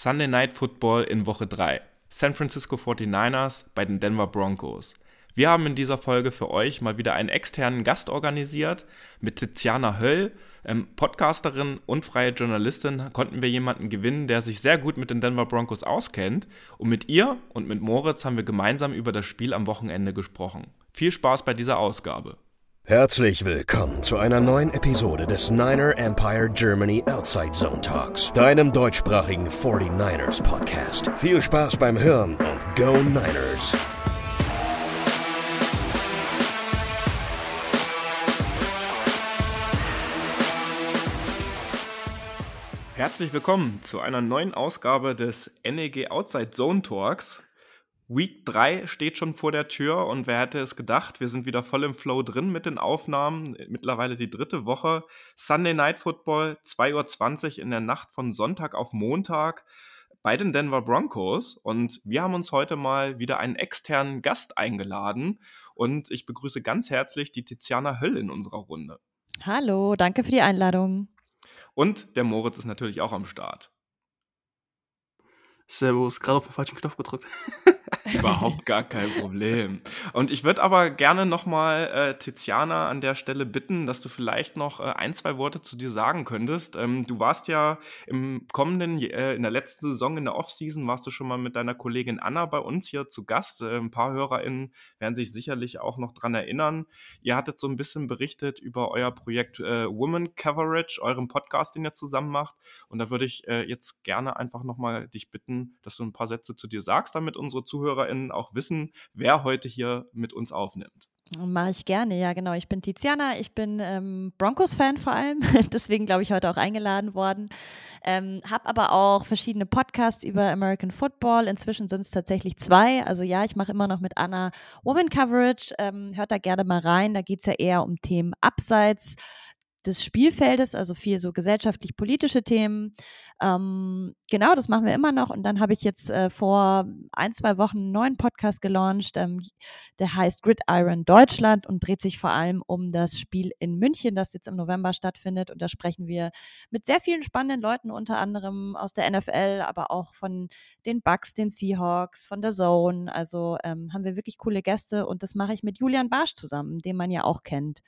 Sunday Night Football in Woche 3. San Francisco 49ers bei den Denver Broncos. Wir haben in dieser Folge für euch mal wieder einen externen Gast organisiert. Mit Tiziana Höll, ähm, Podcasterin und freie Journalistin, konnten wir jemanden gewinnen, der sich sehr gut mit den Denver Broncos auskennt. Und mit ihr und mit Moritz haben wir gemeinsam über das Spiel am Wochenende gesprochen. Viel Spaß bei dieser Ausgabe. Herzlich willkommen zu einer neuen Episode des Niner Empire Germany Outside Zone Talks, deinem deutschsprachigen 49ers Podcast. Viel Spaß beim Hören und Go Niners! Herzlich willkommen zu einer neuen Ausgabe des NEG Outside Zone Talks. Week 3 steht schon vor der Tür und wer hätte es gedacht, wir sind wieder voll im Flow drin mit den Aufnahmen. Mittlerweile die dritte Woche. Sunday Night Football, 2.20 Uhr in der Nacht von Sonntag auf Montag bei den Denver Broncos. Und wir haben uns heute mal wieder einen externen Gast eingeladen. Und ich begrüße ganz herzlich die Tiziana Höll in unserer Runde. Hallo, danke für die Einladung. Und der Moritz ist natürlich auch am Start. Servus, gerade auf den falschen Knopf gedrückt. Überhaupt gar kein Problem. Und ich würde aber gerne nochmal äh, Tiziana an der Stelle bitten, dass du vielleicht noch äh, ein, zwei Worte zu dir sagen könntest. Ähm, du warst ja im kommenden, äh, in der letzten Saison in der Offseason, warst du schon mal mit deiner Kollegin Anna bei uns hier zu Gast. Äh, ein paar HörerInnen werden sich sicherlich auch noch dran erinnern. Ihr hattet so ein bisschen berichtet über euer Projekt äh, Woman Coverage, eurem Podcast, den ihr zusammen macht. Und da würde ich äh, jetzt gerne einfach nochmal dich bitten, dass du ein paar Sätze zu dir sagst, damit unsere Zuhörer ZuhörerInnen auch wissen, wer heute hier mit uns aufnimmt. Mache ich gerne, ja genau. Ich bin Tiziana, ich bin ähm, Broncos-Fan vor allem, deswegen glaube ich heute auch eingeladen worden. Ähm, habe aber auch verschiedene Podcasts über American Football. Inzwischen sind es tatsächlich zwei. Also ja, ich mache immer noch mit Anna Woman Coverage. Ähm, hört da gerne mal rein. Da geht es ja eher um Themen abseits des Spielfeldes, also viel so gesellschaftlich-politische Themen. Ähm, genau, das machen wir immer noch. Und dann habe ich jetzt äh, vor ein, zwei Wochen einen neuen Podcast gelauncht, ähm, der heißt Gridiron Deutschland und dreht sich vor allem um das Spiel in München, das jetzt im November stattfindet. Und da sprechen wir mit sehr vielen spannenden Leuten, unter anderem aus der NFL, aber auch von den Bucks, den Seahawks, von der Zone. Also ähm, haben wir wirklich coole Gäste und das mache ich mit Julian Barsch zusammen, den man ja auch kennt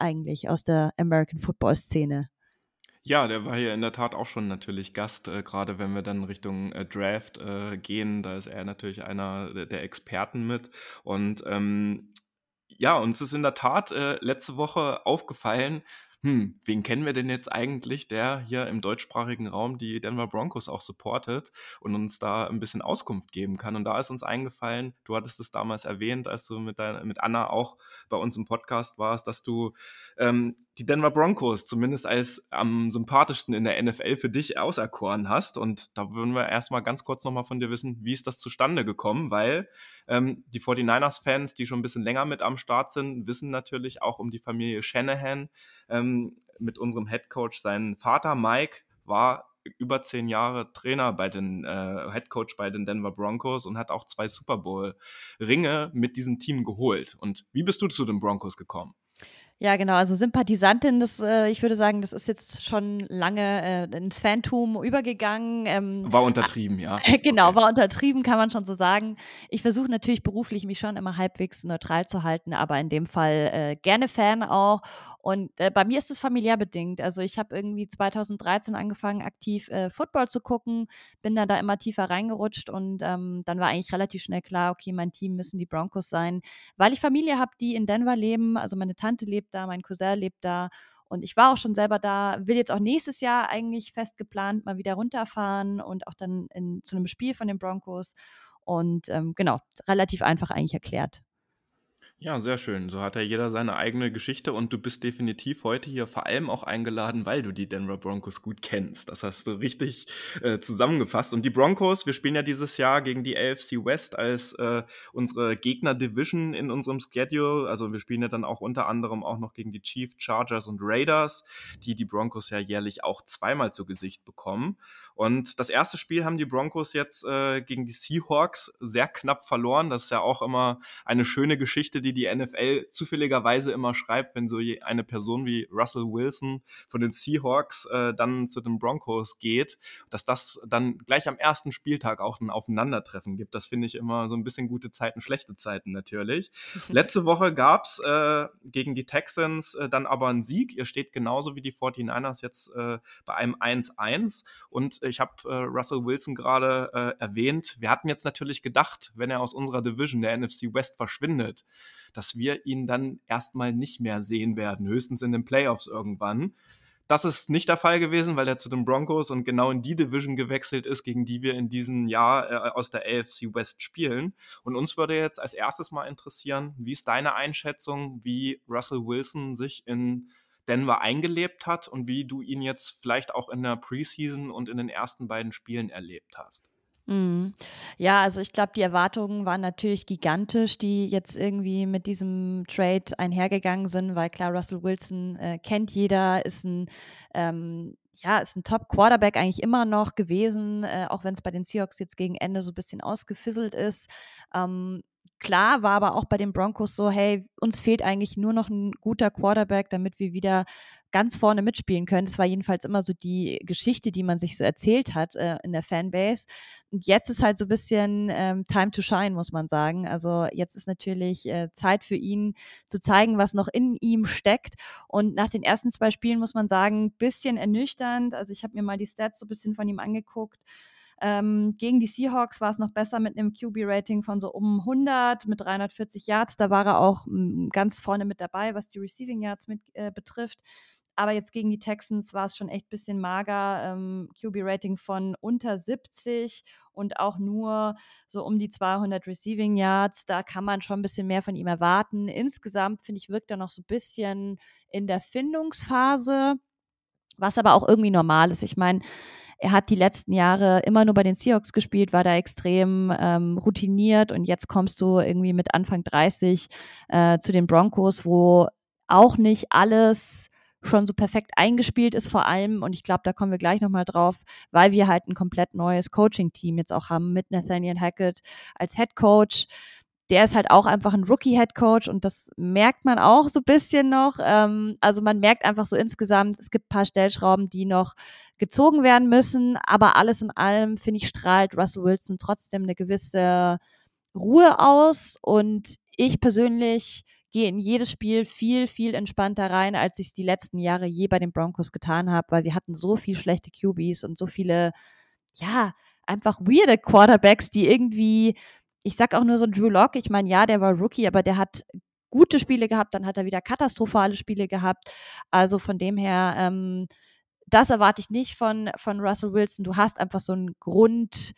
eigentlich aus der American Football Szene? Ja, der war hier in der Tat auch schon natürlich Gast, äh, gerade wenn wir dann Richtung äh, Draft äh, gehen. Da ist er natürlich einer der Experten mit. Und ähm, ja, uns ist in der Tat äh, letzte Woche aufgefallen, hm, wen kennen wir denn jetzt eigentlich, der hier im deutschsprachigen Raum die Denver Broncos auch supportet und uns da ein bisschen Auskunft geben kann. Und da ist uns eingefallen, du hattest es damals erwähnt, als du mit, deiner, mit Anna auch bei uns im Podcast warst, dass du ähm, die Denver Broncos zumindest als am sympathischsten in der NFL für dich auserkoren hast. Und da würden wir erstmal ganz kurz nochmal von dir wissen, wie ist das zustande gekommen? Weil ähm, die 49ers-Fans, die schon ein bisschen länger mit am Start sind, wissen natürlich auch um die Familie Shanahan ähm, mit unserem Head Coach. Sein Vater Mike war über zehn Jahre Trainer bei den äh, Head Coach bei den Denver Broncos und hat auch zwei Super Bowl Ringe mit diesem Team geholt. Und wie bist du zu den Broncos gekommen? Ja, genau. Also Sympathisantin, das, äh, ich würde sagen, das ist jetzt schon lange äh, ins Fantum übergegangen. Ähm, war untertrieben, ja. genau, okay. war untertrieben, kann man schon so sagen. Ich versuche natürlich beruflich mich schon immer halbwegs neutral zu halten, aber in dem Fall äh, gerne Fan auch. Und äh, bei mir ist es familiär bedingt. Also ich habe irgendwie 2013 angefangen, aktiv äh, Football zu gucken, bin dann da immer tiefer reingerutscht und ähm, dann war eigentlich relativ schnell klar, okay, mein Team müssen die Broncos sein, weil ich Familie habe, die in Denver leben. Also meine Tante lebt lebt da, mein Cousin lebt da. Und ich war auch schon selber da, will jetzt auch nächstes Jahr eigentlich fest geplant mal wieder runterfahren und auch dann in, zu einem Spiel von den Broncos. Und ähm, genau, relativ einfach eigentlich erklärt. Ja, sehr schön. So hat ja jeder seine eigene Geschichte und du bist definitiv heute hier vor allem auch eingeladen, weil du die Denver Broncos gut kennst. Das hast du richtig äh, zusammengefasst. Und die Broncos, wir spielen ja dieses Jahr gegen die AFC West als äh, unsere Gegner-Division in unserem Schedule. Also wir spielen ja dann auch unter anderem auch noch gegen die Chiefs, Chargers und Raiders, die die Broncos ja jährlich auch zweimal zu Gesicht bekommen. Und das erste Spiel haben die Broncos jetzt äh, gegen die Seahawks sehr knapp verloren. Das ist ja auch immer eine schöne Geschichte, die die die NFL zufälligerweise immer schreibt, wenn so eine Person wie Russell Wilson von den Seahawks äh, dann zu den Broncos geht, dass das dann gleich am ersten Spieltag auch ein Aufeinandertreffen gibt. Das finde ich immer so ein bisschen gute Zeiten, schlechte Zeiten natürlich. Letzte Woche gab's äh, gegen die Texans äh, dann aber einen Sieg. Ihr steht genauso wie die 49ers jetzt äh, bei einem 1-1 und ich habe äh, Russell Wilson gerade äh, erwähnt. Wir hatten jetzt natürlich gedacht, wenn er aus unserer Division der NFC West verschwindet, dass wir ihn dann erstmal nicht mehr sehen werden, höchstens in den Playoffs irgendwann. Das ist nicht der Fall gewesen, weil er zu den Broncos und genau in die Division gewechselt ist, gegen die wir in diesem Jahr äh, aus der AFC West spielen. Und uns würde jetzt als erstes mal interessieren, wie ist deine Einschätzung, wie Russell Wilson sich in Denver eingelebt hat und wie du ihn jetzt vielleicht auch in der Preseason und in den ersten beiden Spielen erlebt hast? Mhm. Ja, also ich glaube, die Erwartungen waren natürlich gigantisch, die jetzt irgendwie mit diesem Trade einhergegangen sind, weil klar, Russell Wilson äh, kennt jeder, ist ein ähm, ja, ist ein Top-Quarterback eigentlich immer noch gewesen, äh, auch wenn es bei den Seahawks jetzt gegen Ende so ein bisschen ausgefisselt ist. Ähm, klar war aber auch bei den Broncos so, hey, uns fehlt eigentlich nur noch ein guter Quarterback, damit wir wieder ganz vorne mitspielen können. Das war jedenfalls immer so die Geschichte, die man sich so erzählt hat äh, in der Fanbase. Und jetzt ist halt so ein bisschen ähm, Time to Shine, muss man sagen. Also jetzt ist natürlich äh, Zeit für ihn zu zeigen, was noch in ihm steckt. Und nach den ersten zwei Spielen muss man sagen, bisschen ernüchternd. Also ich habe mir mal die Stats so ein bisschen von ihm angeguckt. Ähm, gegen die Seahawks war es noch besser mit einem QB-Rating von so um 100 mit 340 Yards. Da war er auch m, ganz vorne mit dabei, was die Receiving Yards mit, äh, betrifft. Aber jetzt gegen die Texans war es schon echt ein bisschen mager. Ähm, QB-Rating von unter 70 und auch nur so um die 200 Receiving Yards. Da kann man schon ein bisschen mehr von ihm erwarten. Insgesamt, finde ich, wirkt er noch so ein bisschen in der Findungsphase, was aber auch irgendwie normal ist. Ich meine, er hat die letzten Jahre immer nur bei den Seahawks gespielt, war da extrem ähm, routiniert und jetzt kommst du irgendwie mit Anfang 30 äh, zu den Broncos, wo auch nicht alles schon so perfekt eingespielt ist vor allem. Und ich glaube, da kommen wir gleich nochmal drauf, weil wir halt ein komplett neues Coaching-Team jetzt auch haben mit Nathaniel Hackett als Head Coach. Der ist halt auch einfach ein Rookie-Head-Coach und das merkt man auch so ein bisschen noch. Ähm, also man merkt einfach so insgesamt, es gibt ein paar Stellschrauben, die noch gezogen werden müssen, aber alles in allem, finde ich, strahlt Russell Wilson trotzdem eine gewisse Ruhe aus. Und ich persönlich gehe in jedes Spiel viel, viel entspannter rein, als ich es die letzten Jahre je bei den Broncos getan habe, weil wir hatten so viel schlechte QBs und so viele, ja, einfach weirde Quarterbacks, die irgendwie ich sag auch nur so Drew Lock, ich meine, ja, der war Rookie, aber der hat gute Spiele gehabt, dann hat er wieder katastrophale Spiele gehabt. Also von dem her, ähm, das erwarte ich nicht von, von Russell Wilson. Du hast einfach so einen Grund,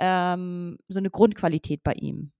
ähm, so eine Grundqualität bei ihm.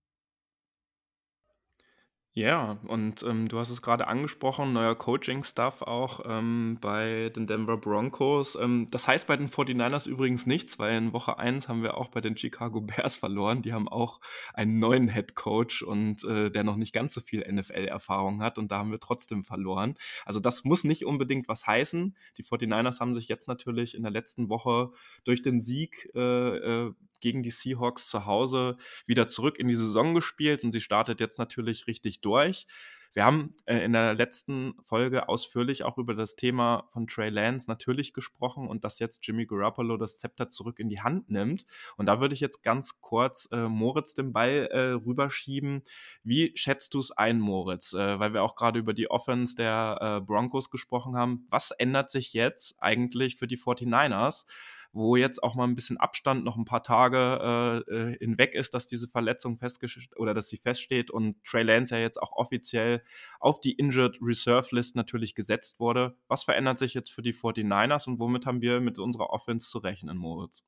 Ja, und ähm, du hast es gerade angesprochen, neuer Coaching-Stuff auch ähm, bei den Denver Broncos. Ähm, das heißt bei den 49ers übrigens nichts, weil in Woche 1 haben wir auch bei den Chicago Bears verloren. Die haben auch einen neuen Head Coach und äh, der noch nicht ganz so viel NFL-Erfahrung hat und da haben wir trotzdem verloren. Also das muss nicht unbedingt was heißen. Die 49ers haben sich jetzt natürlich in der letzten Woche durch den Sieg äh, äh, gegen die Seahawks zu Hause wieder zurück in die Saison gespielt und sie startet jetzt natürlich richtig durch. Wir haben äh, in der letzten Folge ausführlich auch über das Thema von Trey Lance natürlich gesprochen und dass jetzt Jimmy Garoppolo das Zepter zurück in die Hand nimmt. Und da würde ich jetzt ganz kurz äh, Moritz den Ball äh, rüberschieben. Wie schätzt du es ein, Moritz? Äh, weil wir auch gerade über die Offense der äh, Broncos gesprochen haben. Was ändert sich jetzt eigentlich für die 49ers? Wo jetzt auch mal ein bisschen Abstand noch ein paar Tage äh, äh hinweg ist, dass diese Verletzung festgestellt oder dass sie feststeht und Trey Lance ja jetzt auch offiziell auf die Injured Reserve List natürlich gesetzt wurde. Was verändert sich jetzt für die 49ers und womit haben wir mit unserer Offense zu rechnen, Moritz?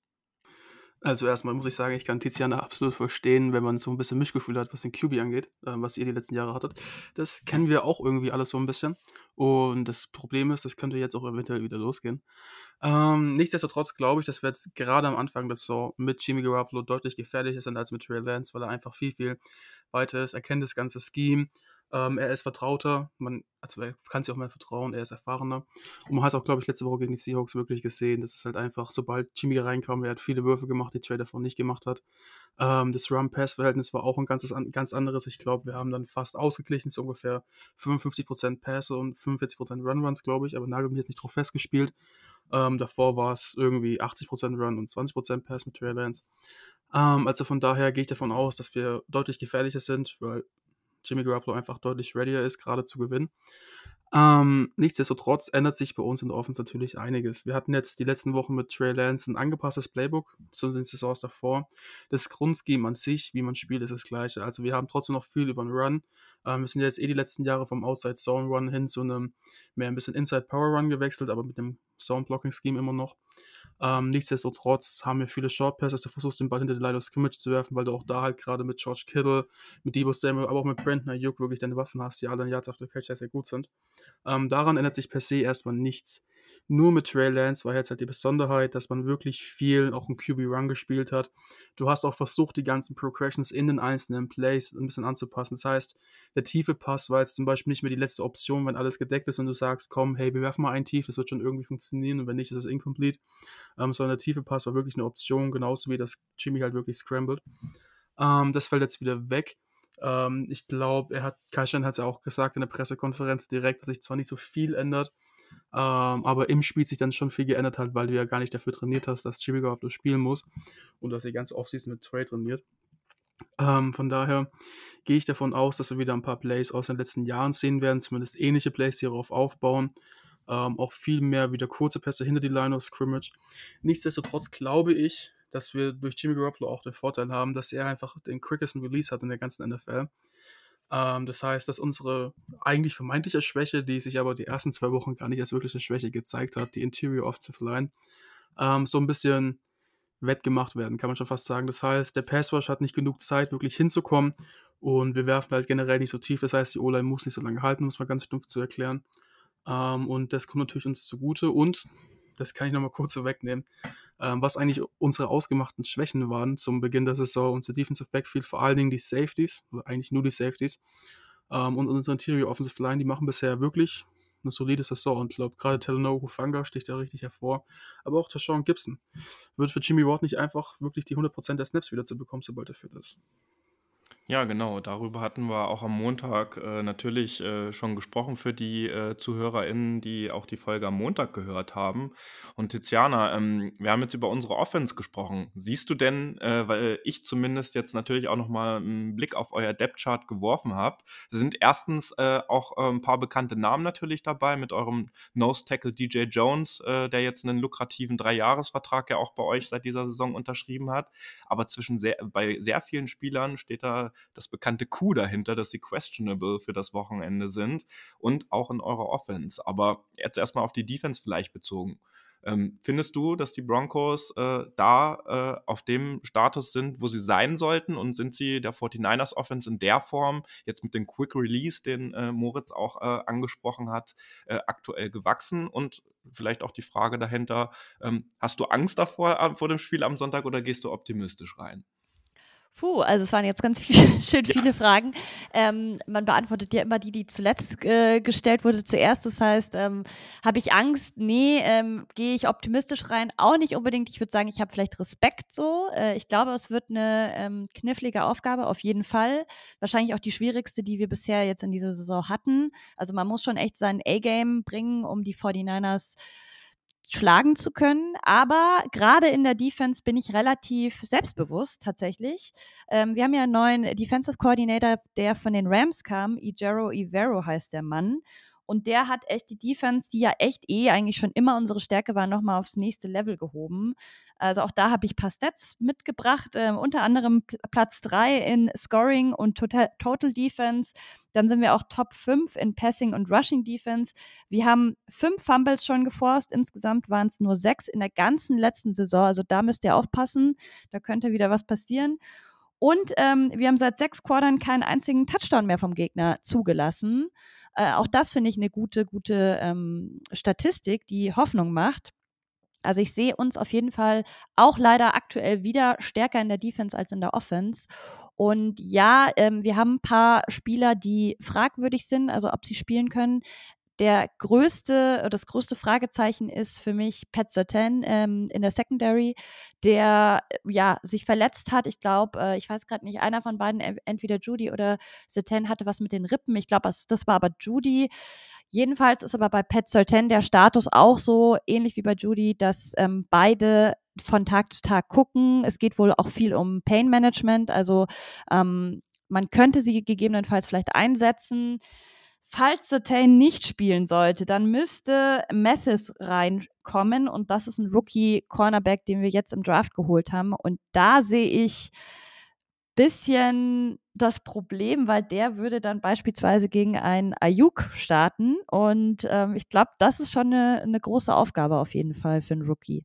Also erstmal muss ich sagen, ich kann Tiziana absolut verstehen, wenn man so ein bisschen Mischgefühl hat, was den QB angeht, äh, was ihr die letzten Jahre hattet. Das kennen wir auch irgendwie alles so ein bisschen. Und das Problem ist, das könnte jetzt auch eventuell wieder losgehen. Ähm, nichtsdestotrotz glaube ich, dass wir jetzt gerade am Anfang des Saison mit Jimmy Garoppolo deutlich gefährlicher sind als mit Trey Lance, weil er einfach viel, viel weiter ist. Er kennt das ganze Scheme. Ähm, er ist vertrauter, man, also er kann sich auch mehr vertrauen, er ist erfahrener. Und man hat es auch, glaube ich, letzte Woche gegen die Seahawks wirklich gesehen. Das ist halt einfach, sobald Jimmy reinkam, er hat viele Würfe gemacht, die Trey davon nicht gemacht hat. Ähm, das Run-Pass-Verhältnis war auch ein ganzes, ganz anderes. Ich glaube, wir haben dann fast ausgeglichen, so ungefähr 55% Pässe und 45% Run-Runs, glaube ich, aber nagel mich jetzt nicht drauf festgespielt. Ähm, davor war es irgendwie 80% Run und 20% Pass mit Trey Lance. Ähm, also von daher gehe ich davon aus, dass wir deutlich gefährlicher sind, weil Jimmy Garoppolo einfach deutlich readier ist, gerade zu gewinnen. Ähm, nichtsdestotrotz ändert sich bei uns in der Offense natürlich einiges. Wir hatten jetzt die letzten Wochen mit Trey Lance ein angepasstes Playbook zu den Saisons davor. Das Grundscheme an sich, wie man spielt, ist das gleiche. Also wir haben trotzdem noch viel über den Run. Ähm, wir sind jetzt eh die letzten Jahre vom Outside Zone Run hin zu einem mehr ein bisschen Inside Power Run gewechselt, aber mit dem Zone Blocking Scheme immer noch. Ähm, nichtsdestotrotz haben wir viele Short Passes. Du versuchst den Ball hinter die Line of Scrimmage zu werfen, weil du auch da halt gerade mit George Kittle, mit Debo Samuel, aber auch mit Brandon Ayuk wirklich deine Waffen hast, die alle in Yards after Catch sehr, sehr gut sind. Ähm, daran ändert sich per se erstmal nichts. Nur mit Trey Lance war jetzt halt die Besonderheit, dass man wirklich viel auch ein QB-Run gespielt hat. Du hast auch versucht, die ganzen Progressions in den einzelnen Plays ein bisschen anzupassen. Das heißt, der tiefe Pass war jetzt zum Beispiel nicht mehr die letzte Option, wenn alles gedeckt ist und du sagst, komm, hey, wir werfen mal einen tief, das wird schon irgendwie funktionieren und wenn nicht, ist es incomplete. Ähm, sondern der tiefe Pass war wirklich eine Option, genauso wie das Jimmy halt wirklich scrambled. Ähm, das fällt jetzt wieder weg. Ähm, ich glaube, er hat, Kaishan hat es ja auch gesagt in der Pressekonferenz direkt, dass sich zwar nicht so viel ändert, ähm, aber im Spiel sich dann schon viel geändert hat, weil du ja gar nicht dafür trainiert hast, dass Jimmy Garoppolo spielen muss und dass er die ganze Offseason mit Trey trainiert. Ähm, von daher gehe ich davon aus, dass wir wieder ein paar Plays aus den letzten Jahren sehen werden, zumindest ähnliche Plays, die darauf aufbauen. Ähm, auch viel mehr wieder kurze Pässe hinter die Line of Scrimmage. Nichtsdestotrotz glaube ich, dass wir durch Jimmy Garoppolo auch den Vorteil haben, dass er einfach den quickest Release hat in der ganzen NFL. Ähm, das heißt, dass unsere eigentlich vermeintliche Schwäche, die sich aber die ersten zwei Wochen gar nicht als wirkliche Schwäche gezeigt hat, die Interior Offensive Line, ähm, so ein bisschen wettgemacht werden, kann man schon fast sagen. Das heißt, der Passwash hat nicht genug Zeit, wirklich hinzukommen und wir werfen halt generell nicht so tief. Das heißt, die O-Line muss nicht so lange halten, muss man ganz stumpf zu erklären. Ähm, und das kommt natürlich uns zugute und das kann ich nochmal kurz so wegnehmen ähm, was eigentlich unsere ausgemachten Schwächen waren zum Beginn der Saison. Unser Defensive Backfield, vor allen Dingen die Safeties, oder eigentlich nur die Safeties. Ähm, und unsere Interior Offensive Line, die machen bisher wirklich eine solide Saison. Und glaube, gerade Teleno Hufanga sticht da richtig hervor. Aber auch Tashawn Gibson wird für Jimmy Ward nicht einfach wirklich die 100% der Snaps wieder zu bekommen, sobald er fit ist. Ja, genau. Darüber hatten wir auch am Montag äh, natürlich äh, schon gesprochen für die äh, ZuhörerInnen, die auch die Folge am Montag gehört haben. Und Tiziana, ähm, wir haben jetzt über unsere Offense gesprochen. Siehst du denn, äh, weil ich zumindest jetzt natürlich auch nochmal einen Blick auf euer Depth-Chart geworfen habe, sind erstens äh, auch äh, ein paar bekannte Namen natürlich dabei mit eurem Nose-Tackle DJ Jones, der jetzt einen lukrativen Dreijahresvertrag ja auch bei euch seit dieser Saison unterschrieben hat. Aber zwischen sehr, bei sehr vielen Spielern steht da das bekannte Coup dahinter, dass sie questionable für das Wochenende sind und auch in eurer Offense. Aber jetzt erstmal auf die Defense vielleicht bezogen. Ähm, findest du, dass die Broncos äh, da äh, auf dem Status sind, wo sie sein sollten? Und sind sie der 49ers Offense in der Form, jetzt mit dem Quick Release, den äh, Moritz auch äh, angesprochen hat, äh, aktuell gewachsen? Und vielleicht auch die Frage dahinter, ähm, hast du Angst davor äh, vor dem Spiel am Sonntag oder gehst du optimistisch rein? Puh, also es waren jetzt ganz viele, schön viele ja. Fragen. Ähm, man beantwortet ja immer die, die zuletzt äh, gestellt wurde, zuerst. Das heißt, ähm, habe ich Angst? Nee, ähm, gehe ich optimistisch rein? Auch nicht unbedingt. Ich würde sagen, ich habe vielleicht Respekt so. Äh, ich glaube, es wird eine ähm, knifflige Aufgabe, auf jeden Fall. Wahrscheinlich auch die schwierigste, die wir bisher jetzt in dieser Saison hatten. Also man muss schon echt sein A-Game bringen, um die 49ers schlagen zu können. Aber gerade in der Defense bin ich relativ selbstbewusst tatsächlich. Ähm, wir haben ja einen neuen Defensive Coordinator, der von den Rams kam. Ijero Ivero heißt der Mann. Und der hat echt die Defense, die ja echt eh eigentlich schon immer unsere Stärke war, nochmal aufs nächste Level gehoben. Also auch da habe ich ein paar Stats mitgebracht, äh, unter anderem Platz 3 in Scoring und Total, Total Defense. Dann sind wir auch Top 5 in Passing und Rushing Defense. Wir haben fünf Fumbles schon geforst. Insgesamt waren es nur sechs in der ganzen letzten Saison. Also da müsst ihr aufpassen. Da könnte wieder was passieren. Und ähm, wir haben seit sechs Quartern keinen einzigen Touchdown mehr vom Gegner zugelassen. Äh, auch das finde ich eine gute, gute ähm, Statistik, die Hoffnung macht. Also ich sehe uns auf jeden Fall auch leider aktuell wieder stärker in der Defense als in der Offense. Und ja, ähm, wir haben ein paar Spieler, die fragwürdig sind, also ob sie spielen können. Der größte, das größte Fragezeichen ist für mich Pat Sertan ähm, in der Secondary, der ja sich verletzt hat. Ich glaube, äh, ich weiß gerade nicht, einer von beiden, entweder Judy oder Sertan hatte was mit den Rippen. Ich glaube, das war aber Judy. Jedenfalls ist aber bei Pat Sertan der Status auch so ähnlich wie bei Judy, dass ähm, beide von Tag zu Tag gucken. Es geht wohl auch viel um Pain Management. Also ähm, man könnte sie gegebenenfalls vielleicht einsetzen. Falls Sertain nicht spielen sollte, dann müsste Mathis reinkommen und das ist ein Rookie-Cornerback, den wir jetzt im Draft geholt haben. Und da sehe ich bisschen das Problem, weil der würde dann beispielsweise gegen einen Ayuk starten und ähm, ich glaube, das ist schon eine, eine große Aufgabe auf jeden Fall für einen Rookie.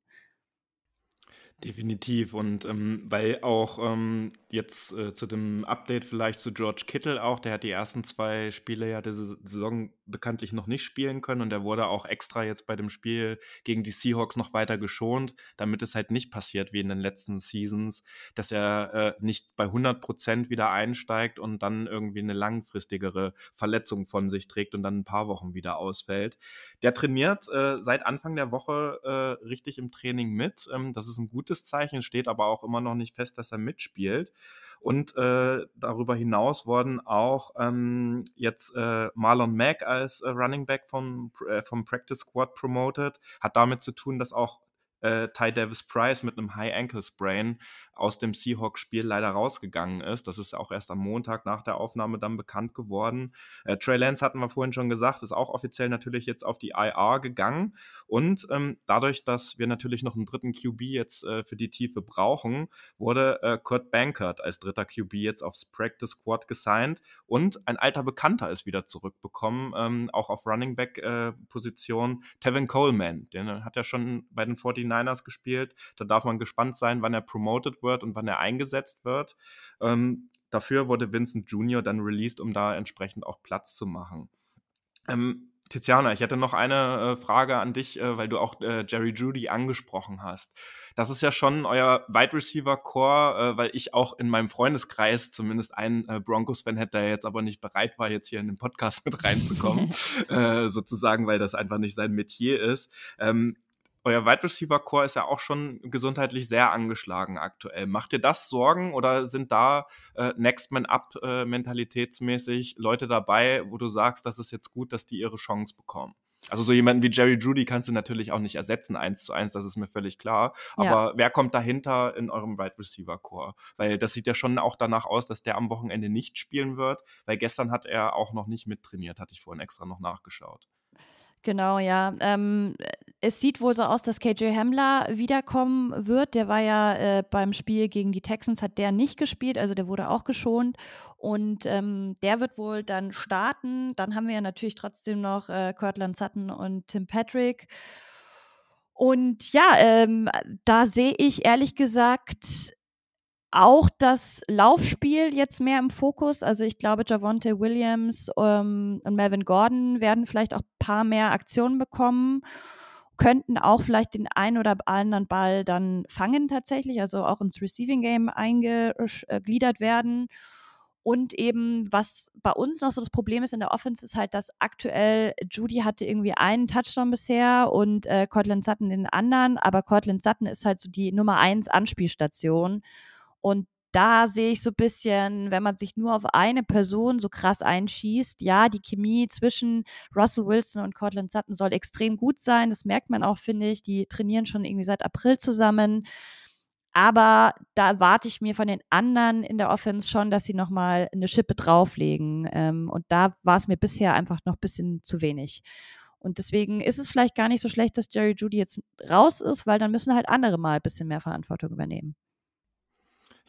Definitiv. Und ähm, weil auch ähm, jetzt äh, zu dem Update vielleicht zu George Kittle auch, der hat die ersten zwei Spiele ja diese Saison bekanntlich noch nicht spielen können und der wurde auch extra jetzt bei dem Spiel gegen die Seahawks noch weiter geschont, damit es halt nicht passiert wie in den letzten Seasons, dass er äh, nicht bei 100 Prozent wieder einsteigt und dann irgendwie eine langfristigere Verletzung von sich trägt und dann ein paar Wochen wieder ausfällt. Der trainiert äh, seit Anfang der Woche äh, richtig im Training mit. Ähm, das ist ein gutes gutes Zeichen, steht aber auch immer noch nicht fest, dass er mitspielt. Und äh, darüber hinaus wurden auch ähm, jetzt äh, Marlon Mack als äh, Running Back vom, äh, vom Practice Squad promoted. Hat damit zu tun, dass auch äh, Ty Davis Price mit einem High Ankle Sprain aus dem Seahawks-Spiel leider rausgegangen ist. Das ist auch erst am Montag nach der Aufnahme dann bekannt geworden. Äh, Trey Lance hatten wir vorhin schon gesagt, ist auch offiziell natürlich jetzt auf die IR gegangen. Und ähm, dadurch, dass wir natürlich noch einen dritten QB jetzt äh, für die Tiefe brauchen, wurde äh, Kurt Bankert als dritter QB jetzt aufs Practice Squad gesigned. Und ein alter Bekannter ist wieder zurückbekommen, ähm, auch auf Running Back-Position, äh, Tevin Coleman. Den hat ja schon bei den 49ers gespielt. Da darf man gespannt sein, wann er promoted wird und wann er eingesetzt wird. Ähm, dafür wurde Vincent Jr. dann released, um da entsprechend auch Platz zu machen. Ähm, Tiziana, ich hätte noch eine äh, Frage an dich, äh, weil du auch äh, Jerry Judy angesprochen hast. Das ist ja schon euer Wide Receiver Core, äh, weil ich auch in meinem Freundeskreis zumindest einen äh, Broncos-Fan hätte, der jetzt aber nicht bereit war, jetzt hier in den Podcast mit reinzukommen, äh, sozusagen, weil das einfach nicht sein Metier ist. Ähm, euer Wide Receiver Core ist ja auch schon gesundheitlich sehr angeschlagen aktuell. Macht ihr das Sorgen oder sind da äh, Next Man Up äh, mentalitätsmäßig Leute dabei, wo du sagst, das ist jetzt gut, dass die ihre Chance bekommen? Also so jemanden wie Jerry Judy kannst du natürlich auch nicht ersetzen, eins zu eins, das ist mir völlig klar. Aber ja. wer kommt dahinter in eurem Wide Receiver Core? Weil das sieht ja schon auch danach aus, dass der am Wochenende nicht spielen wird, weil gestern hat er auch noch nicht mittrainiert, hatte ich vorhin extra noch nachgeschaut. Genau, ja. Ähm, es sieht wohl so aus, dass KJ Hamler wiederkommen wird. Der war ja äh, beim Spiel gegen die Texans, hat der nicht gespielt, also der wurde auch geschont. Und ähm, der wird wohl dann starten. Dann haben wir ja natürlich trotzdem noch äh, Cortland Sutton und Tim Patrick. Und ja, ähm, da sehe ich ehrlich gesagt auch das Laufspiel jetzt mehr im Fokus. Also ich glaube, Javonte Williams ähm, und Melvin Gordon werden vielleicht auch ein paar mehr Aktionen bekommen, könnten auch vielleicht den einen oder anderen Ball dann fangen tatsächlich, also auch ins Receiving Game eingegliedert werden. Und eben, was bei uns noch so das Problem ist in der Offense, ist halt, dass aktuell Judy hatte irgendwie einen Touchdown bisher und äh, Cortland Sutton den anderen, aber Cortland Sutton ist halt so die Nummer eins Anspielstation. Und da sehe ich so ein bisschen, wenn man sich nur auf eine Person so krass einschießt, ja, die Chemie zwischen Russell Wilson und Cortland Sutton soll extrem gut sein. Das merkt man auch, finde ich. Die trainieren schon irgendwie seit April zusammen. Aber da erwarte ich mir von den anderen in der Offense schon, dass sie nochmal eine Schippe drauflegen. Ähm, und da war es mir bisher einfach noch ein bisschen zu wenig. Und deswegen ist es vielleicht gar nicht so schlecht, dass Jerry Judy jetzt raus ist, weil dann müssen halt andere mal ein bisschen mehr Verantwortung übernehmen.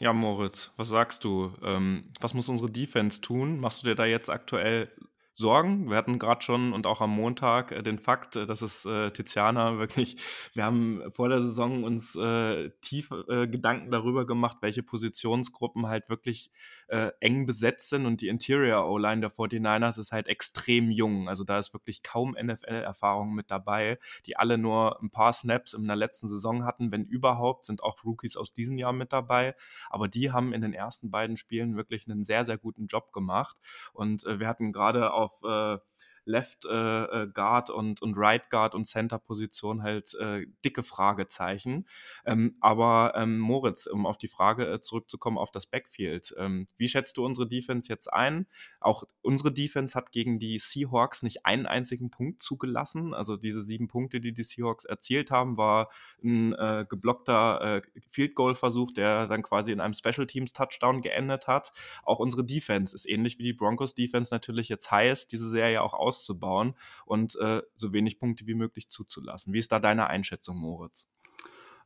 Ja, Moritz, was sagst du? Ähm, was muss unsere Defense tun? Machst du dir da jetzt aktuell Sorgen. Wir hatten gerade schon und auch am Montag äh, den Fakt, äh, dass es äh, Tiziana wirklich, wir haben vor der Saison uns äh, tief äh, Gedanken darüber gemacht, welche Positionsgruppen halt wirklich äh, eng besetzt sind und die Interior O-Line der 49ers ist halt extrem jung. Also da ist wirklich kaum NFL-Erfahrung mit dabei, die alle nur ein paar Snaps in der letzten Saison hatten, wenn überhaupt, sind auch Rookies aus diesem Jahr mit dabei. Aber die haben in den ersten beiden Spielen wirklich einen sehr, sehr guten Job gemacht. Und wir hatten gerade auf äh, Left äh, äh, Guard und, und Right Guard und Center Position halt äh, dicke Fragezeichen. Ähm, aber ähm, Moritz, um auf die Frage äh, zurückzukommen auf das Backfield, ähm, wie schätzt du unsere Defense jetzt ein? Auch unsere Defense hat gegen die Seahawks nicht einen einzigen Punkt zugelassen. Also diese sieben Punkte, die die Seahawks erzielt haben, war ein äh, geblockter äh, Field Goal Versuch, der dann quasi in einem Special Teams Touchdown geendet hat. Auch unsere Defense ist ähnlich wie die Broncos Defense natürlich jetzt heiß, diese Serie auch aus auszubauen und äh, so wenig Punkte wie möglich zuzulassen. Wie ist da deine Einschätzung, Moritz?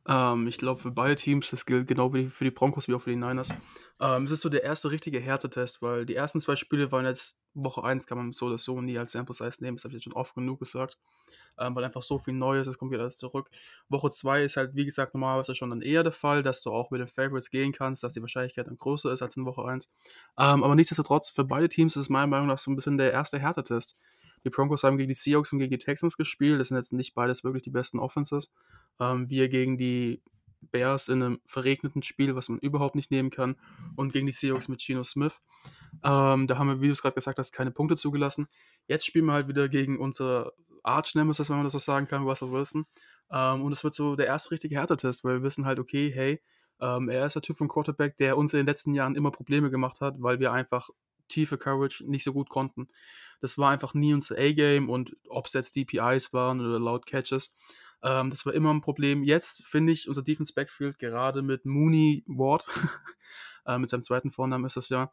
Ähm, ich glaube, für beide Teams, das gilt genau wie für die Broncos wie auch für die Niners. Ähm, es ist so der erste richtige Härtetest, weil die ersten zwei Spiele waren jetzt Woche 1, kann man so oder so nie als Sample Size nehmen, das habe ich jetzt schon oft genug gesagt, ähm, weil einfach so viel Neues ist, kommt wieder alles zurück. Woche 2 ist halt, wie gesagt, normalerweise schon dann eher der Fall, dass du auch mit den Favorites gehen kannst, dass die Wahrscheinlichkeit dann größer ist als in Woche 1. Ähm, aber nichtsdestotrotz, für beide Teams ist es meiner Meinung nach so ein bisschen der erste Härtetest. Die Broncos haben gegen die Seahawks und gegen die Texans gespielt. Das sind jetzt nicht beides wirklich die besten Offenses. Ähm, wir gegen die Bears in einem verregneten Spiel, was man überhaupt nicht nehmen kann. Und gegen die Seahawks mit Geno Smith. Ähm, da haben wir, wie du es gerade gesagt hast, keine Punkte zugelassen. Jetzt spielen wir halt wieder gegen unsere Arch-Nemesis, wenn man das so sagen kann, Russell Wilson. Ähm, und es wird so der erste richtige Härtetest, weil wir wissen halt, okay, hey, ähm, er ist der Typ von Quarterback, der uns in den letzten Jahren immer Probleme gemacht hat, weil wir einfach tiefe Coverage nicht so gut konnten. Das war einfach nie unser A-Game und ob es jetzt DPIs waren oder Loud Catches, ähm, das war immer ein Problem. Jetzt finde ich unser Defense Backfield gerade mit Mooney Ward, äh, mit seinem zweiten Vornamen ist das ja,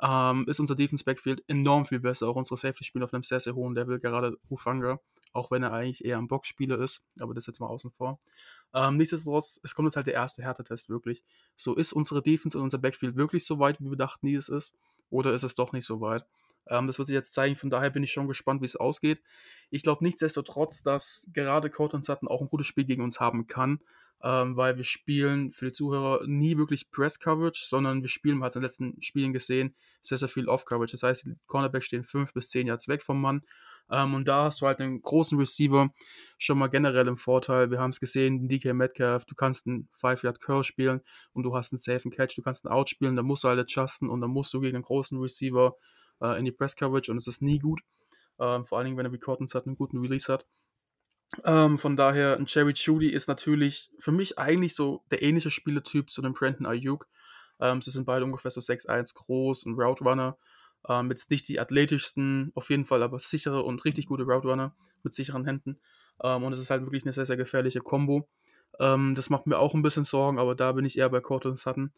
ähm, ist unser Defense Backfield enorm viel besser. Auch unsere Safety spielen auf einem sehr, sehr hohen Level, gerade Hufanga, auch wenn er eigentlich eher ein Boxspieler ist, aber das jetzt mal außen vor. Ähm, nichtsdestotrotz, es kommt jetzt halt der erste Härtetest wirklich. So ist unsere Defense und unser Backfield wirklich so weit, wie wir dachten, wie es ist. Oder ist es doch nicht so weit? Ähm, das wird sich jetzt zeigen. Von daher bin ich schon gespannt, wie es ausgeht. Ich glaube nichtsdestotrotz, dass gerade Cortland Sutton auch ein gutes Spiel gegen uns haben kann, ähm, weil wir spielen für die Zuhörer nie wirklich Press-Coverage, sondern wir spielen, man hat es in den letzten Spielen gesehen, sehr, sehr viel Off-Coverage. Das heißt, die Cornerbacks stehen fünf bis zehn Yards weg vom Mann. Ähm, und da hast du halt einen großen Receiver schon mal generell im Vorteil. Wir haben es gesehen, DK Metcalf, du kannst einen 5-Yard-Curl spielen und du hast einen Safe Catch, du kannst einen Out spielen, da musst du halt adjusten und dann musst du gegen einen großen Receiver äh, in die Press-Coverage und es ist nie gut. Ähm, vor allen Dingen, wenn er wie Cottons hat, einen guten Release hat. Ähm, von daher, ein Cherry Judy ist natürlich für mich eigentlich so der ähnliche Spielertyp zu dem Brandon Ayuk. Ähm, sie sind beide ungefähr so 6'1 groß, ein Route Runner. Ähm, jetzt nicht die athletischsten, auf jeden Fall aber sichere und richtig gute Route Runner mit sicheren Händen. Ähm, und es ist halt wirklich eine sehr, sehr gefährliche Combo. Ähm, das macht mir auch ein bisschen Sorgen, aber da bin ich eher bei Cortland Sutton.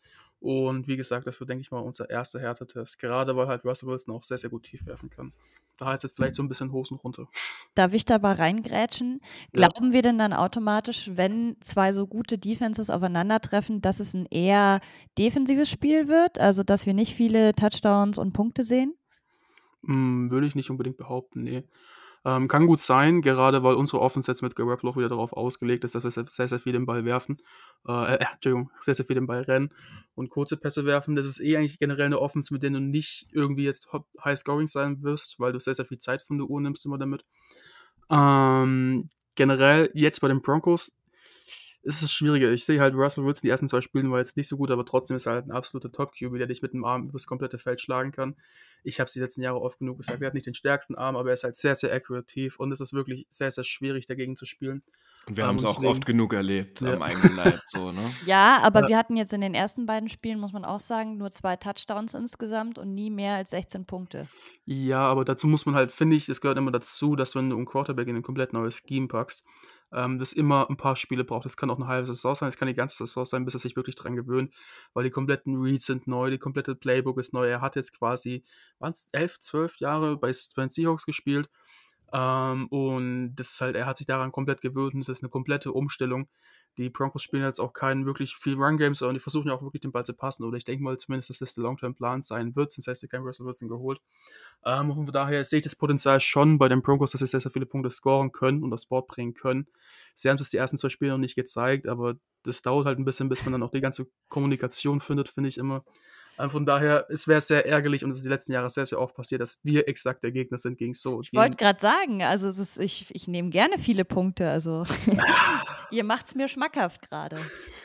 Und wie gesagt, das wird, denke ich mal, unser erster Härtetest. Gerade weil halt Russell Wilson auch sehr, sehr gut tief werfen kann. Da heißt jetzt vielleicht so ein bisschen Hosen runter. Darf ich da mal reingrätschen? Ja. Glauben wir denn dann automatisch, wenn zwei so gute Defenses aufeinandertreffen, dass es ein eher defensives Spiel wird? Also, dass wir nicht viele Touchdowns und Punkte sehen? Hm, würde ich nicht unbedingt behaupten, nee. Ähm, kann gut sein, gerade weil unsere Offense jetzt mit Garoppolo auch wieder darauf ausgelegt ist, dass wir sehr, sehr viel den Ball werfen. Äh, äh, Entschuldigung, sehr, sehr viel den Ball rennen und kurze Pässe werfen. Das ist eh eigentlich generell eine Offense, mit der du nicht irgendwie jetzt high scoring sein wirst, weil du sehr, sehr viel Zeit von der Uhr nimmst immer damit. Ähm, generell jetzt bei den Broncos ist es schwieriger. Ich sehe halt Russell Wilson, die ersten zwei Spiele war jetzt nicht so gut, aber trotzdem ist er halt ein absoluter Top-QB, der dich mit dem Arm übers komplette Feld schlagen kann. Ich habe es die letzten Jahre oft genug gesagt, er hat nicht den stärksten Arm, aber er ist halt sehr, sehr akkurativ und es ist wirklich sehr, sehr schwierig dagegen zu spielen. Und wir haben es auch oft genug erlebt ja. am eigenen Leib. So, ne? Ja, aber ja. wir hatten jetzt in den ersten beiden Spielen, muss man auch sagen, nur zwei Touchdowns insgesamt und nie mehr als 16 Punkte. Ja, aber dazu muss man halt, finde ich, es gehört immer dazu, dass wenn du einen Quarterback in ein komplett neues Scheme packst, ähm, das immer ein paar Spiele braucht. Das kann auch eine halbe Saison sein, es kann die ganze Saison sein, bis er sich wirklich dran gewöhnt, weil die kompletten Reads sind neu, die komplette Playbook ist neu. Er hat jetzt quasi, waren es elf, zwölf Jahre bei, bei den Seahawks gespielt ähm, und das ist halt, er hat sich daran komplett gewöhnt und das ist eine komplette Umstellung. die Broncos spielen jetzt auch keinen wirklich viel Run-Games, sondern die versuchen ja auch wirklich den Ball zu passen. Oder ich denke mal zumindest, dass das der Long-Term-Plan sein wird, sonst heißt ja kein Russell Wilson geholt. Ähm, von daher sehe ich das Potenzial schon bei den Broncos, dass sie sehr, sehr viele Punkte scoren können und das Board bringen können. Sie haben es die ersten zwei Spiele noch nicht gezeigt, aber das dauert halt ein bisschen, bis man dann auch die ganze Kommunikation findet, finde ich immer. Ähm, von daher, es wäre sehr ärgerlich und es ist die letzten Jahre sehr, sehr oft passiert, dass wir exakt der Gegner sind gegen so. Ich wollte gerade sagen, also ist, ich, ich nehme gerne viele Punkte. Also ihr macht es mir schmackhaft gerade.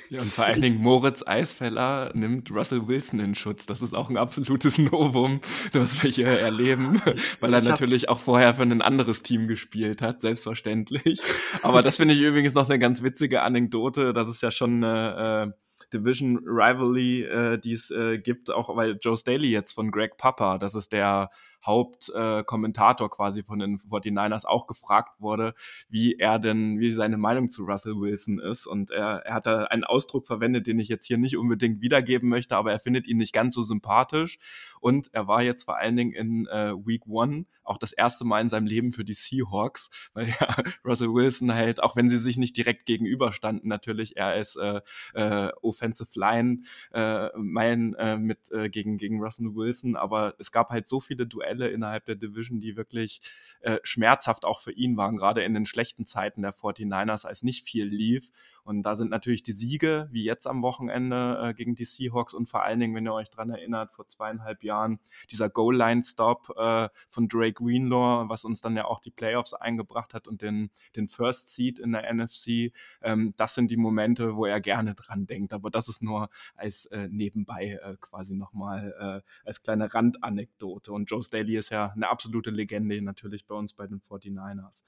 Ja, und vor allen Dingen Moritz Eisfeller nimmt Russell Wilson in Schutz. Das ist auch ein absolutes Novum, was wir hier erleben, weil er natürlich auch vorher für ein anderes Team gespielt hat, selbstverständlich. Aber das finde ich übrigens noch eine ganz witzige Anekdote. Das ist ja schon eine äh, Division Rivalry, äh, die es äh, gibt, auch weil Joe Staley jetzt von Greg Papa, das ist der Hauptkommentator äh, quasi von den 49ers auch gefragt wurde, wie er denn, wie seine Meinung zu Russell Wilson ist. Und er, er hat da einen Ausdruck verwendet, den ich jetzt hier nicht unbedingt wiedergeben möchte, aber er findet ihn nicht ganz so sympathisch. Und er war jetzt vor allen Dingen in äh, Week One auch das erste Mal in seinem Leben für die Seahawks, weil ja Russell Wilson halt, auch wenn sie sich nicht direkt gegenüberstanden, natürlich er ist äh, äh, Offensive Line äh, mein äh, mit äh, gegen gegen Russell Wilson, aber es gab halt so viele Duelle Duelle innerhalb der Division, die wirklich äh, schmerzhaft auch für ihn waren, gerade in den schlechten Zeiten der 49ers, als nicht viel lief. Und da sind natürlich die Siege, wie jetzt am Wochenende äh, gegen die Seahawks und vor allen Dingen, wenn ihr euch dran erinnert, vor zweieinhalb Jahren dieser Goal-Line-Stop äh, von Drake Greenlaw, was uns dann ja auch die Playoffs eingebracht hat und den, den First Seed in der NFC. Ähm, das sind die Momente, wo er gerne dran denkt. Aber das ist nur als äh, nebenbei äh, quasi nochmal äh, als kleine Randanekdote. Und Joe Staley ist ja eine absolute Legende natürlich bei uns bei den 49ers.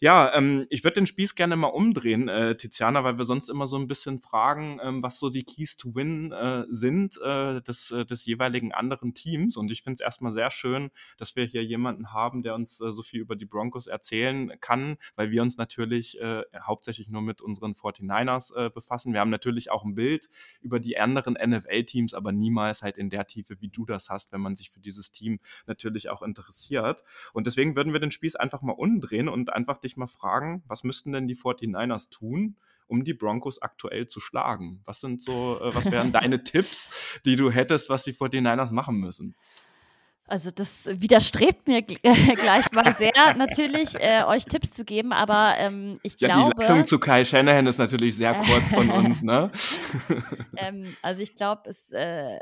Ja, ähm, ich würde den Spieß gerne mal umdrehen, äh, Tiziana, weil wir sonst immer so ein bisschen fragen, ähm, was so die Keys to Win äh, sind äh, des, äh, des jeweiligen anderen Teams. Und ich finde es erstmal sehr schön, dass wir hier jemanden haben, der uns äh, so viel über die Broncos erzählen kann, weil wir uns natürlich äh, hauptsächlich nur mit unseren 49ers äh, befassen. Wir haben natürlich auch ein Bild über die anderen NFL-Teams, aber niemals halt in der Tiefe, wie du das hast, wenn man sich für dieses Team natürlich auch interessiert. Und deswegen würden wir den Spieß einfach mal umdrehen und einfach dich mal fragen, was müssten denn die 49ers tun, um die Broncos aktuell zu schlagen? Was sind so, äh, was wären deine Tipps, die du hättest, was die 49ers machen müssen? Also das widerstrebt mir gleich mal sehr, natürlich, äh, euch Tipps zu geben, aber ähm, ich ja, glaube... Die Leitung zu Kai Shanahan ist natürlich sehr kurz von uns, ne? ähm, also ich glaube, es äh,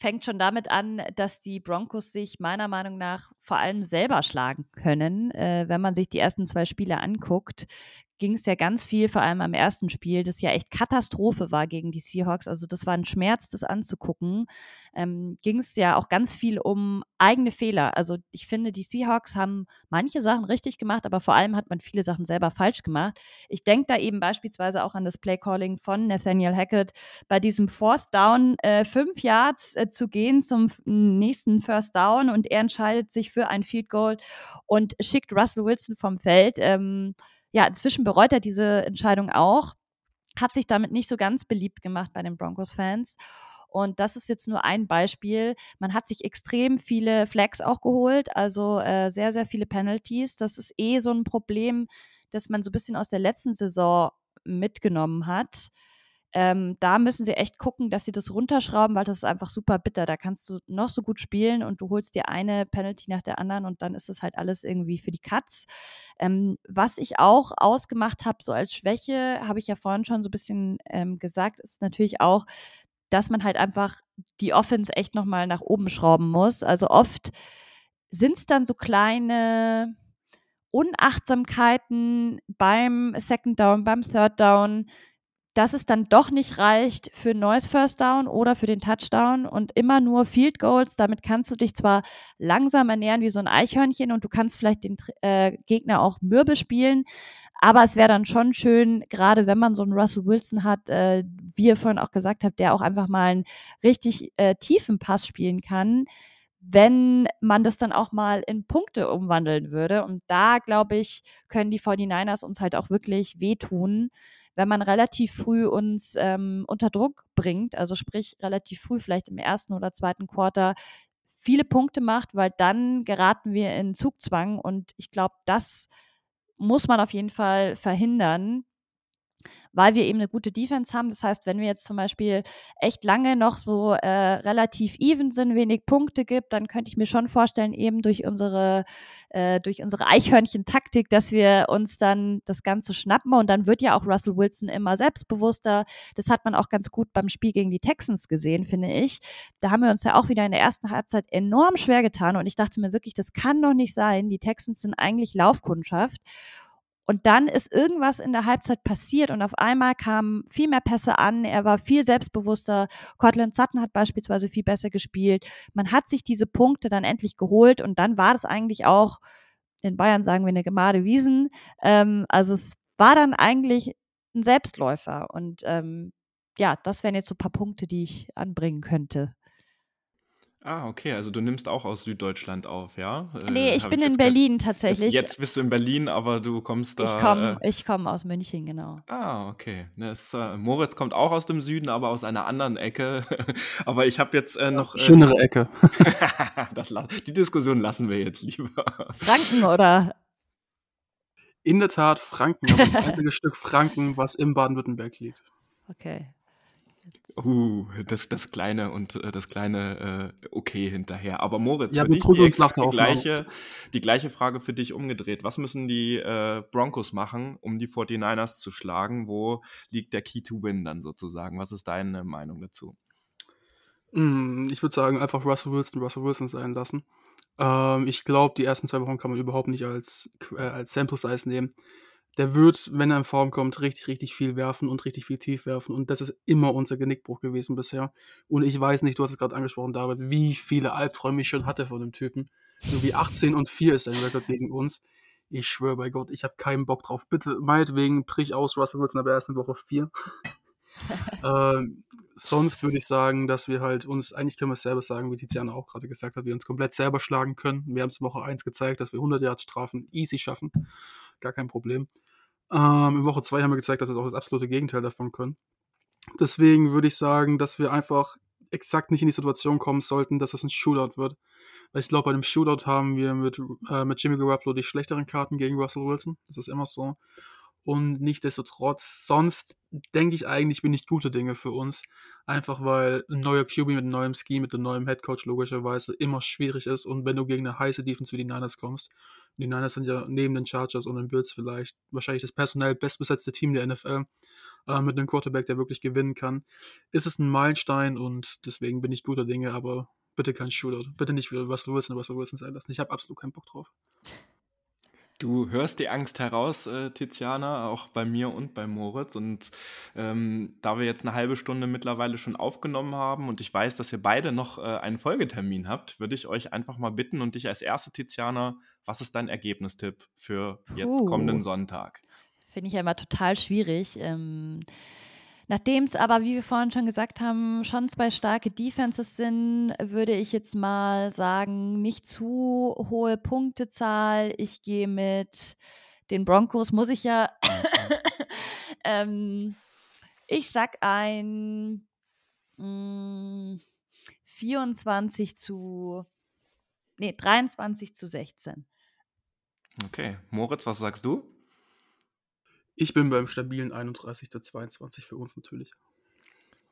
fängt schon damit an, dass die Broncos sich meiner Meinung nach vor allem selber schlagen können. Äh, wenn man sich die ersten zwei Spiele anguckt, ging es ja ganz viel, vor allem am ersten Spiel, das ja echt Katastrophe war gegen die Seahawks. Also das war ein Schmerz, das anzugucken. Ähm, ging es ja auch ganz viel um eigene Fehler. Also ich finde, die Seahawks haben manche Sachen richtig gemacht, aber vor allem hat man viele Sachen selber falsch gemacht. Ich denke da eben beispielsweise auch an das Playcalling von Nathaniel Hackett, bei diesem Fourth Down äh, fünf Yards äh, zu gehen zum nächsten First Down und er entscheidet sich für ein Field Goal und schickt Russell Wilson vom Feld. Ähm, ja, inzwischen bereut er diese Entscheidung auch, hat sich damit nicht so ganz beliebt gemacht bei den Broncos-Fans. Und das ist jetzt nur ein Beispiel. Man hat sich extrem viele Flags auch geholt, also äh, sehr, sehr viele Penalties. Das ist eh so ein Problem, das man so ein bisschen aus der letzten Saison mitgenommen hat. Ähm, da müssen sie echt gucken, dass sie das runterschrauben, weil das ist einfach super bitter. Da kannst du noch so gut spielen und du holst dir eine Penalty nach der anderen und dann ist es halt alles irgendwie für die Cuts. Ähm, was ich auch ausgemacht habe, so als Schwäche, habe ich ja vorhin schon so ein bisschen ähm, gesagt, ist natürlich auch, dass man halt einfach die Offense echt nochmal nach oben schrauben muss. Also oft sind es dann so kleine Unachtsamkeiten beim Second Down, beim Third Down, dass es dann doch nicht reicht für ein neues First Down oder für den Touchdown und immer nur Field Goals. Damit kannst du dich zwar langsam ernähren wie so ein Eichhörnchen und du kannst vielleicht den äh, Gegner auch mürbe spielen, aber es wäre dann schon schön, gerade wenn man so einen Russell Wilson hat, äh, wie ihr vorhin auch gesagt habt, der auch einfach mal einen richtig äh, tiefen Pass spielen kann, wenn man das dann auch mal in Punkte umwandeln würde. Und da, glaube ich, können die 49ers uns halt auch wirklich wehtun wenn man relativ früh uns ähm, unter Druck bringt, also sprich relativ früh, vielleicht im ersten oder zweiten Quarter, viele Punkte macht, weil dann geraten wir in Zugzwang und ich glaube, das muss man auf jeden Fall verhindern. Weil wir eben eine gute Defense haben. Das heißt, wenn wir jetzt zum Beispiel echt lange noch so äh, relativ even sind, wenig Punkte gibt, dann könnte ich mir schon vorstellen, eben durch unsere, äh, durch unsere Eichhörnchen-Taktik, dass wir uns dann das Ganze schnappen und dann wird ja auch Russell Wilson immer selbstbewusster. Das hat man auch ganz gut beim Spiel gegen die Texans gesehen, finde ich. Da haben wir uns ja auch wieder in der ersten Halbzeit enorm schwer getan und ich dachte mir wirklich, das kann doch nicht sein. Die Texans sind eigentlich Laufkundschaft. Und dann ist irgendwas in der Halbzeit passiert und auf einmal kamen viel mehr Pässe an. Er war viel selbstbewusster. Cortland Sutton hat beispielsweise viel besser gespielt. Man hat sich diese Punkte dann endlich geholt und dann war das eigentlich auch, in Bayern sagen wir eine Gemade Wiesen. Ähm, also es war dann eigentlich ein Selbstläufer und ähm, ja, das wären jetzt so ein paar Punkte, die ich anbringen könnte. Ah, okay, also du nimmst auch aus Süddeutschland auf, ja? Nee, Äh, ich habe bin ich in. Berlin tatsächlich. jetzt bist du in Berlin, aber du kommst Ich da. komme Äh, ich komm aus München, genau. ah, okay. Ne, es, äh, Moritz kommt auch aus dem Süden, aber aus einer anderen Ecke. aber ich habe jetzt äh, noch. Äh, Schönere Ecke. das, la- die Diskussion lassen wir jetzt lieber. Franken oder? In der Tat Franken, aber das einzige Stück Franken, was im Baden-Württemberg liegt. Okay. Uh, das, das kleine und äh, das kleine äh, Okay hinterher. Aber Moritz, Ja, für dich die, die, gleiche, die gleiche Frage für dich umgedreht. Was müssen die äh, Broncos machen, um die 49ers zu schlagen? Wo liegt der Key to Win dann sozusagen? Was ist deine Meinung dazu? Mm, Ich würde sagen, einfach Russell Wilson Russell Wilson sein lassen. Ähm, ich glaube, die ersten zwei Wochen kann man überhaupt nicht als, äh, als Sample Size nehmen. Der wird, wenn er in Form kommt, richtig, richtig viel werfen und richtig viel tief werfen. Und das ist immer unser Genickbruch gewesen bisher. Und ich weiß nicht, du hast es gerade angesprochen, David, wie viele Albträume ich schon hatte von dem Typen. So wie 18 und 4 ist sein Rekord gegen uns. Ich schwöre bei Gott, ich habe keinen Bock drauf. Bitte, meinetwegen, brich aus, Russell Wilson ab der ersten Woche 4. ähm, sonst würde ich sagen, dass wir halt uns, eigentlich können wir es selber sagen, wie Tiziana auch gerade gesagt hat, wir uns komplett selber schlagen können. Wir haben es in Woche 1 gezeigt, dass wir 100 Yards Strafen easy schaffen. Gar kein Problem. Ähm, in Woche 2 haben wir gezeigt, dass wir auch das absolute Gegenteil davon können. Deswegen würde ich sagen, dass wir einfach exakt nicht in die Situation kommen sollten, dass das ein Shootout wird. Weil ich glaube, bei dem Shootout haben wir mit, äh, mit Jimmy Garoppolo die schlechteren Karten gegen Russell Wilson. Das ist immer so. Und nichtsdestotrotz, sonst denke ich eigentlich, bin ich gute Dinge für uns. Einfach weil ein neuer QB mit einem neuen Scheme, mit einem neuen Headcoach logischerweise immer schwierig ist. Und wenn du gegen eine heiße Defense wie die Niners kommst, und die Niners sind ja neben den Chargers und den Bills vielleicht wahrscheinlich das personell bestbesetzte Team der NFL, äh, mit einem Quarterback, der wirklich gewinnen kann, ist es ein Meilenstein und deswegen bin ich guter Dinge, aber bitte kein Shootout. Bitte nicht wieder Russell Wilson, Russell Wilson sein lassen. Ich habe absolut keinen Bock drauf. Du hörst die Angst heraus, äh, Tiziana, auch bei mir und bei Moritz. Und ähm, da wir jetzt eine halbe Stunde mittlerweile schon aufgenommen haben und ich weiß, dass ihr beide noch äh, einen Folgetermin habt, würde ich euch einfach mal bitten und dich als erste, Tiziana, was ist dein Ergebnistipp für jetzt Puh. kommenden Sonntag? Finde ich ja immer total schwierig. Ähm, Nachdem es aber, wie wir vorhin schon gesagt haben, schon zwei starke Defenses sind, würde ich jetzt mal sagen, nicht zu hohe Punktezahl. Ich gehe mit den Broncos, muss ich ja. ähm, ich sag ein mh, 24 zu. Nee, 23 zu 16. Okay, Moritz, was sagst du? Ich bin beim stabilen 31 zu 22 für uns natürlich.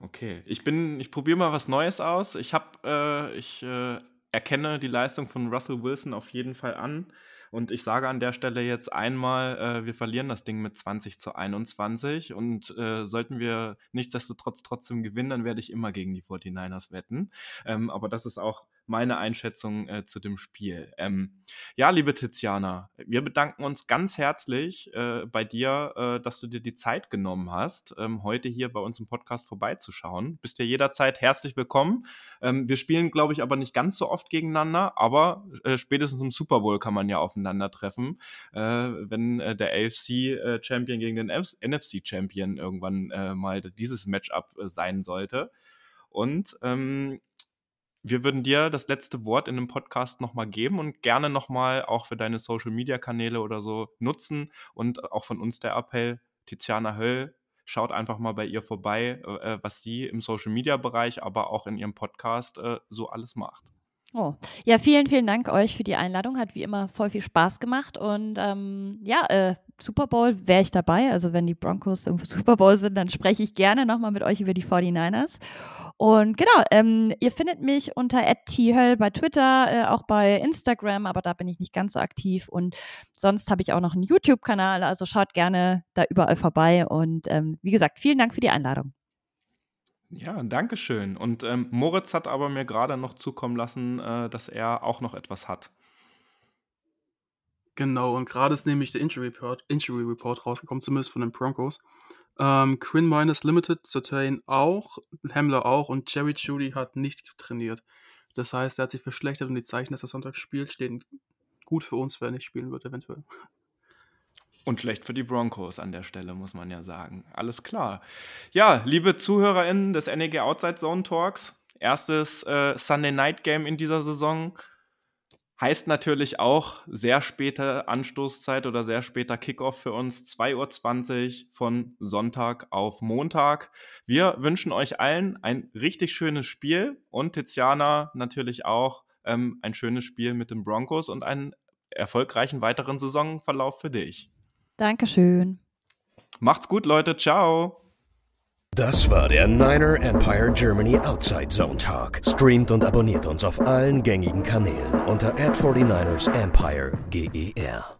Okay, ich bin, ich probiere mal was Neues aus. Ich habe, äh, ich äh, erkenne die Leistung von Russell Wilson auf jeden Fall an. Und ich sage an der Stelle jetzt einmal, äh, wir verlieren das Ding mit 20 zu 21. Und äh, sollten wir nichtsdestotrotz trotzdem gewinnen, dann werde ich immer gegen die 49ers wetten. Ähm, aber das ist auch meine Einschätzung äh, zu dem Spiel. Ähm, ja, liebe Tiziana, wir bedanken uns ganz herzlich äh, bei dir, äh, dass du dir die Zeit genommen hast, ähm, heute hier bei uns im Podcast vorbeizuschauen. Bist dir jederzeit herzlich willkommen. Ähm, wir spielen, glaube ich, aber nicht ganz so oft gegeneinander, aber äh, spätestens im Super Bowl kann man ja aufeinandertreffen, äh, wenn äh, der AFC-Champion gegen den NFC-Champion irgendwann mal dieses Matchup sein sollte. Und ähm, wir würden dir das letzte Wort in dem Podcast nochmal geben und gerne nochmal auch für deine Social-Media-Kanäle oder so nutzen und auch von uns der Appell, Tiziana Höll, schaut einfach mal bei ihr vorbei, äh, was sie im Social-Media-Bereich, aber auch in ihrem Podcast äh, so alles macht. Oh, ja, vielen, vielen Dank euch für die Einladung. Hat wie immer voll viel Spaß gemacht. Und ähm, ja, äh, Super Bowl wäre ich dabei. Also wenn die Broncos im Super Bowl sind, dann spreche ich gerne nochmal mit euch über die 49ers. Und genau, ähm, ihr findet mich unter @thöll bei Twitter, äh, auch bei Instagram, aber da bin ich nicht ganz so aktiv. Und sonst habe ich auch noch einen YouTube-Kanal. Also schaut gerne da überall vorbei. Und ähm, wie gesagt, vielen Dank für die Einladung. Ja, danke schön. Und ähm, Moritz hat aber mir gerade noch zukommen lassen, äh, dass er auch noch etwas hat. Genau, und gerade ist nämlich der Injury Report, Injury Report rausgekommen, zumindest von den Broncos. Ähm, Quinn Minus Limited, Certain auch, Hamler auch und Jerry Judy hat nicht trainiert. Das heißt, er hat sich verschlechtert und die Zeichen, dass er Sonntag spielt, stehen gut für uns, wer nicht spielen wird, eventuell. Und schlecht für die Broncos an der Stelle, muss man ja sagen. Alles klar. Ja, liebe ZuhörerInnen des NEG Outside Zone Talks, erstes äh, Sunday Night Game in dieser Saison. Heißt natürlich auch sehr späte Anstoßzeit oder sehr später Kickoff für uns. 2.20 Uhr von Sonntag auf Montag. Wir wünschen euch allen ein richtig schönes Spiel und Tiziana natürlich auch ähm, ein schönes Spiel mit den Broncos und einen erfolgreichen weiteren Saisonverlauf für dich. Dankeschön. Macht's gut, Leute. Ciao. Das war der Niner Empire Germany Outside Zone Talk. Streamt und abonniert uns auf allen gängigen Kanälen unter ad 49 ersempire GER.